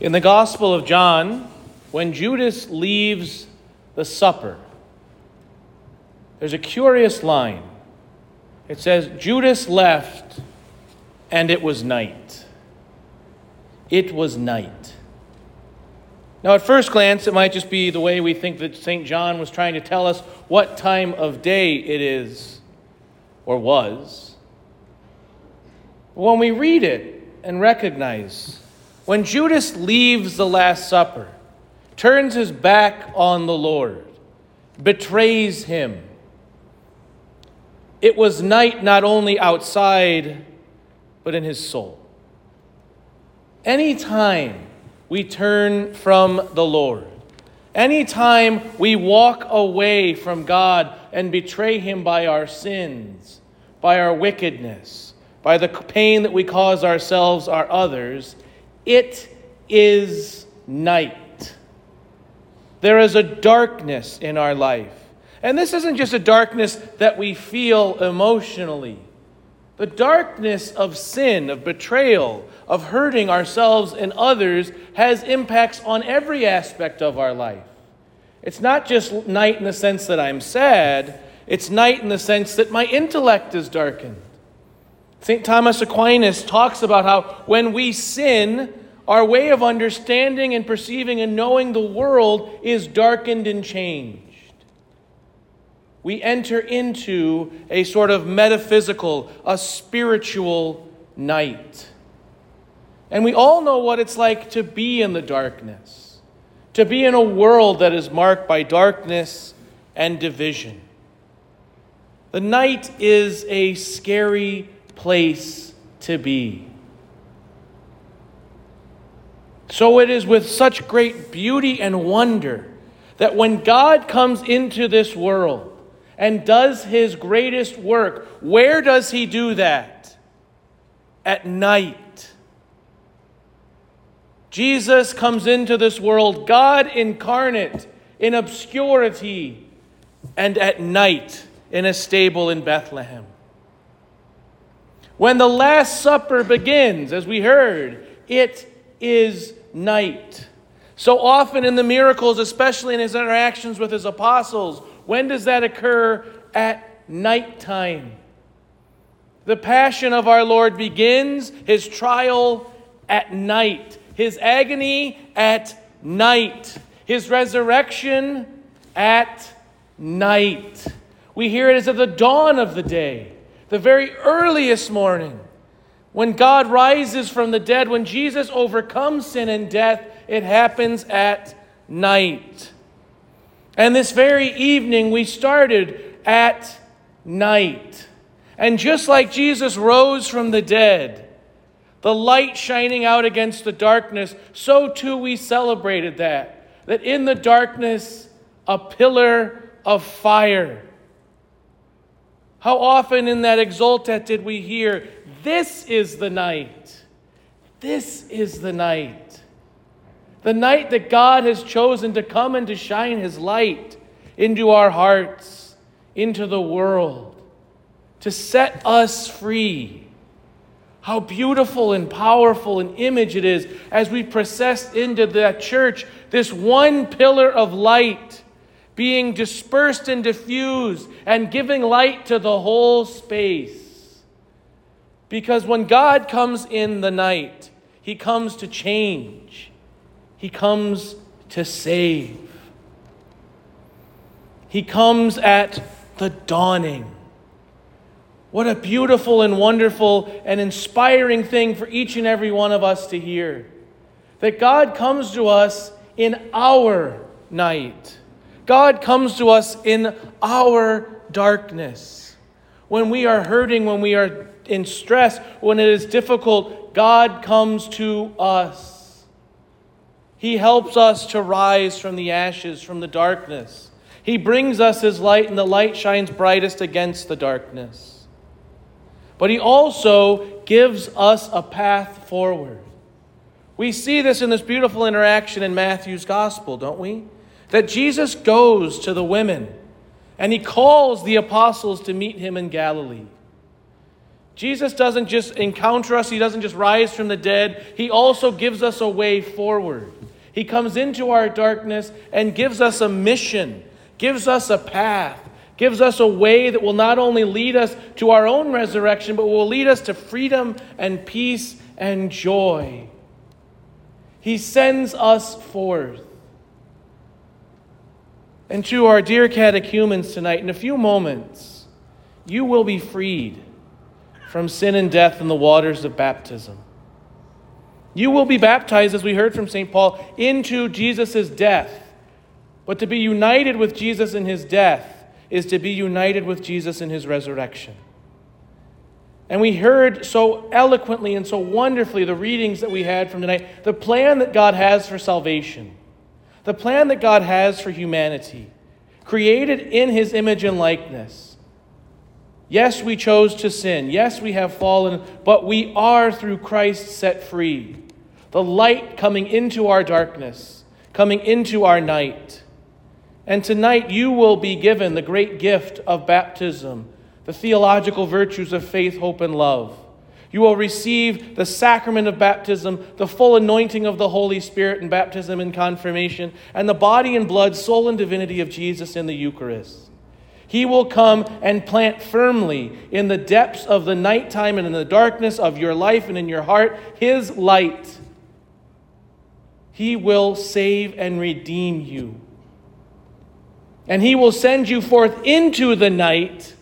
In the Gospel of John, when Judas leaves the supper, there's a curious line. It says, Judas left, and it was night. It was night. Now, at first glance, it might just be the way we think that St. John was trying to tell us what time of day it is or was. When we read it and recognize when Judas leaves the Last Supper, turns his back on the Lord, betrays him, it was night not only outside, but in his soul. Anytime we turn from the Lord, anytime we walk away from God and betray Him by our sins, by our wickedness, by the pain that we cause ourselves or others, it is night. There is a darkness in our life. And this isn't just a darkness that we feel emotionally. The darkness of sin, of betrayal, of hurting ourselves and others has impacts on every aspect of our life. It's not just night in the sense that I'm sad, it's night in the sense that my intellect is darkened. St. Thomas Aquinas talks about how when we sin, our way of understanding and perceiving and knowing the world is darkened and changed. We enter into a sort of metaphysical, a spiritual night. And we all know what it's like to be in the darkness, to be in a world that is marked by darkness and division. The night is a scary place to be. So it is with such great beauty and wonder that when God comes into this world and does his greatest work, where does he do that? At night. Jesus comes into this world, God incarnate in obscurity and at night in a stable in Bethlehem. When the Last Supper begins, as we heard, it is night. So often in the miracles, especially in his interactions with his apostles, when does that occur? At nighttime. The passion of our Lord begins, his trial at night, his agony at night, his resurrection at night. We hear it as at the dawn of the day the very earliest morning, when God rises from the dead, when Jesus overcomes sin and death, it happens at night. And this very evening, we started at night. And just like Jesus rose from the dead, the light shining out against the darkness, so too we celebrated that. That in the darkness, a pillar of fire how often in that exultet did we hear, This is the night? This is the night. The night that God has chosen to come and to shine His light into our hearts, into the world, to set us free. How beautiful and powerful an image it is as we process into that church, this one pillar of light being dispersed and diffused and giving light to the whole space. Because when God comes in the night, He comes to change, He comes to save. He comes at the dawning. What a beautiful and wonderful and inspiring thing for each and every one of us to hear. That God comes to us in our night. God comes to us in our darkness. When we are hurting, when we are in stress, when it is difficult, God comes to us. He helps us to rise from the ashes, from the darkness. He brings us His light, and the light shines brightest against the darkness. But He also gives us a path forward. We see this in this beautiful interaction in Matthew's gospel, don't we? That Jesus goes to the women and he calls the apostles to meet him in Galilee. Jesus doesn't just encounter us, He doesn't just rise from the dead, He also gives us a way forward. He comes into our darkness and gives us a mission, gives us a path, gives us a way that will not only lead us to our own resurrection, but will lead us to freedom and peace and joy. He sends us forth. And to our dear catechumens tonight, in a few moments, you will be freed from sin and death in the waters of baptism. You will be baptized, as we heard from St. Paul, into Jesus' death. But to be united with Jesus in his death is to be united with Jesus in his resurrection. And we heard so eloquently and so wonderfully the readings that we had from tonight, the plan that God has for salvation, the plan that God has for humanity, created in his image and likeness. Yes, we chose to sin. Yes, we have fallen, but we are through Christ set free. The light coming into our darkness, coming into our night. And tonight you will be given the great gift of baptism the theological virtues of faith, hope, and love. You will receive the sacrament of baptism, the full anointing of the Holy Spirit in baptism and confirmation, and the body and blood, soul, and divinity of Jesus in the Eucharist. He will come and plant firmly in the depths of the nighttime and in the darkness of your life and in your heart His light. He will save and redeem you. And He will send you forth into the night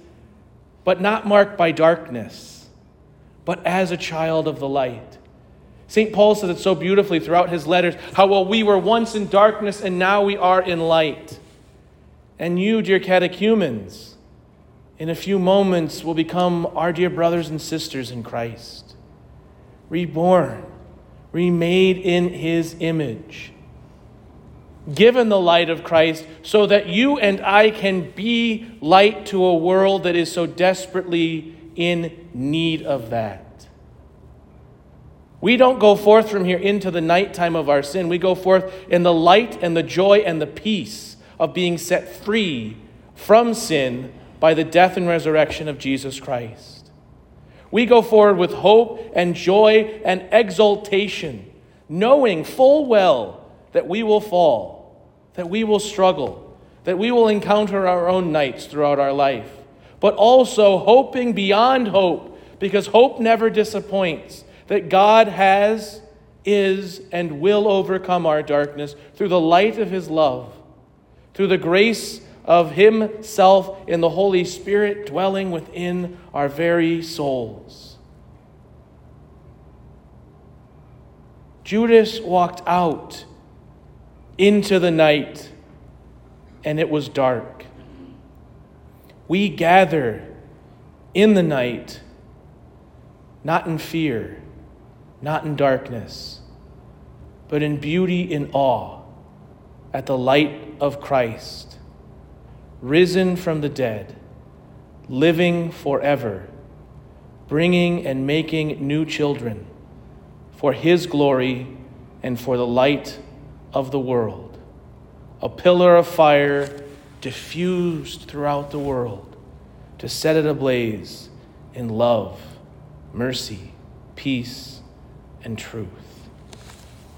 but not marked by darkness, but as a child of the light. St. Paul says it so beautifully throughout his letters how well we were once in darkness and now we are in light. And you, dear catechumens, in a few moments will become our dear brothers and sisters in Christ, reborn, remade in his image given the light of Christ so that you and I can be light to a world that is so desperately in need of that. We don't go forth from here into the nighttime of our sin. We go forth in the light and the joy and the peace of being set free from sin by the death and resurrection of Jesus Christ. We go forward with hope and joy and exultation, knowing full well that we will fall, that we will struggle, that we will encounter our own nights throughout our life, but also hoping beyond hope, because hope never disappoints, that God has, is, and will overcome our darkness through the light of His love, through the grace of Himself in the Holy Spirit dwelling within our very souls. Judas walked out into the night, and it was dark. We gather in the night, not in fear, not in darkness, but in beauty and awe at the light of Christ, risen from the dead, living forever, bringing and making new children for his glory and for the light of the world, a pillar of fire diffused throughout the world to set it ablaze in love, mercy, peace, and truth.